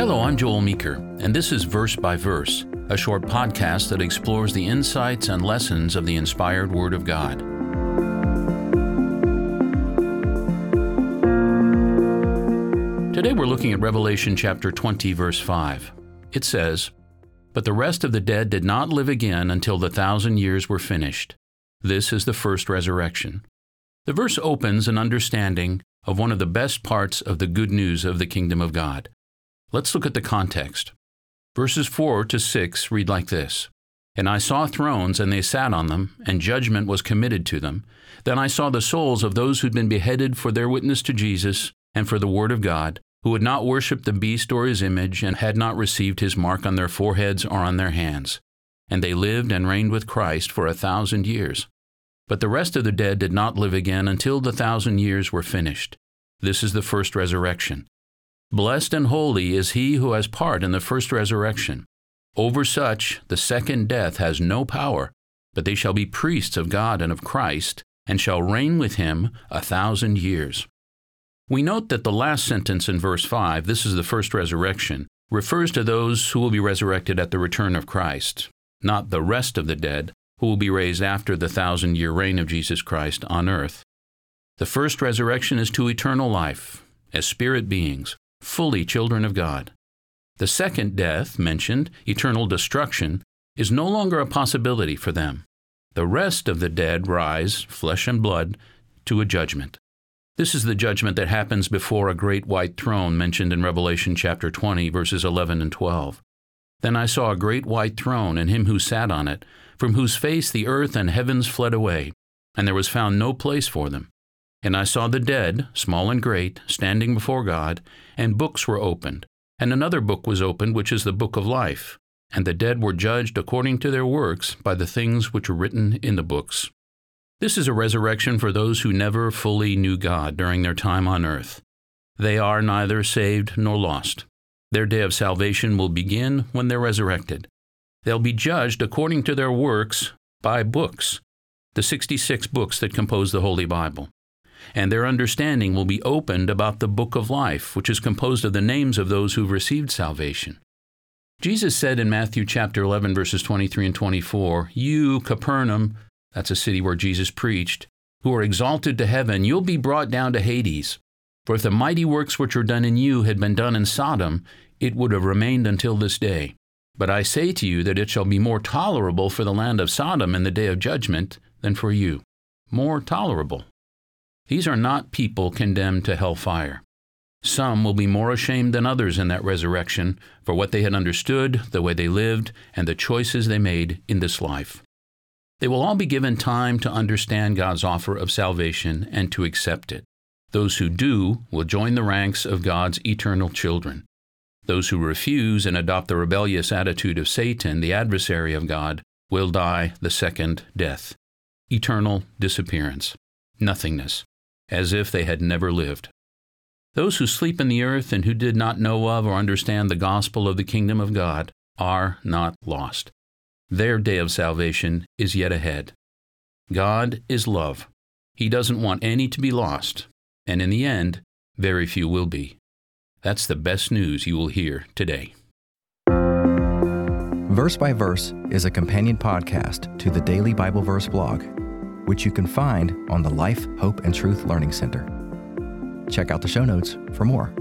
Hello, I'm Joel Meeker, and this is Verse by Verse, a short podcast that explores the insights and lessons of the inspired Word of God. Today we're looking at Revelation chapter 20, verse 5. It says, But the rest of the dead did not live again until the thousand years were finished. This is the first resurrection. The verse opens an understanding of one of the best parts of the good news of the kingdom of God. Let's look at the context. Verses 4 to 6 read like this And I saw thrones, and they sat on them, and judgment was committed to them. Then I saw the souls of those who'd been beheaded for their witness to Jesus and for the word of God, who had not worshipped the beast or his image, and had not received his mark on their foreheads or on their hands. And they lived and reigned with Christ for a thousand years. But the rest of the dead did not live again until the thousand years were finished. This is the first resurrection. Blessed and holy is he who has part in the first resurrection. Over such the second death has no power, but they shall be priests of God and of Christ, and shall reign with him a thousand years. We note that the last sentence in verse 5, this is the first resurrection, refers to those who will be resurrected at the return of Christ, not the rest of the dead, who will be raised after the thousand year reign of Jesus Christ on earth. The first resurrection is to eternal life, as spirit beings, fully children of God. The second death, mentioned, eternal destruction, is no longer a possibility for them. The rest of the dead rise, flesh and blood, to a judgment. This is the judgment that happens before a great white throne mentioned in Revelation chapter 20, verses 11 and 12. Then I saw a great white throne and him who sat on it, from whose face the earth and heavens fled away, and there was found no place for them. And I saw the dead, small and great, standing before God, and books were opened. And another book was opened, which is the book of life. And the dead were judged according to their works by the things which were written in the books. This is a resurrection for those who never fully knew God during their time on earth. They are neither saved nor lost. Their day of salvation will begin when they're resurrected. They'll be judged according to their works by books, the 66 books that compose the Holy Bible. And their understanding will be opened about the book of life, which is composed of the names of those who've received salvation. Jesus said in Matthew chapter 11 verses 23 and 24, "You Capernaum, that's a city where Jesus preached, who are exalted to heaven, you'll be brought down to Hades. For if the mighty works which are done in you had been done in Sodom, it would have remained until this day. But I say to you that it shall be more tolerable for the land of Sodom in the day of judgment than for you. More tolerable. These are not people condemned to hellfire. Some will be more ashamed than others in that resurrection for what they had understood, the way they lived, and the choices they made in this life. They will all be given time to understand God's offer of salvation and to accept it. Those who do will join the ranks of God's eternal children. Those who refuse and adopt the rebellious attitude of Satan, the adversary of God, will die the second death eternal disappearance, nothingness, as if they had never lived. Those who sleep in the earth and who did not know of or understand the gospel of the kingdom of God are not lost. Their day of salvation is yet ahead. God is love. He doesn't want any to be lost, and in the end, very few will be. That's the best news you will hear today. Verse by Verse is a companion podcast to the Daily Bible Verse blog, which you can find on the Life, Hope, and Truth Learning Center. Check out the show notes for more.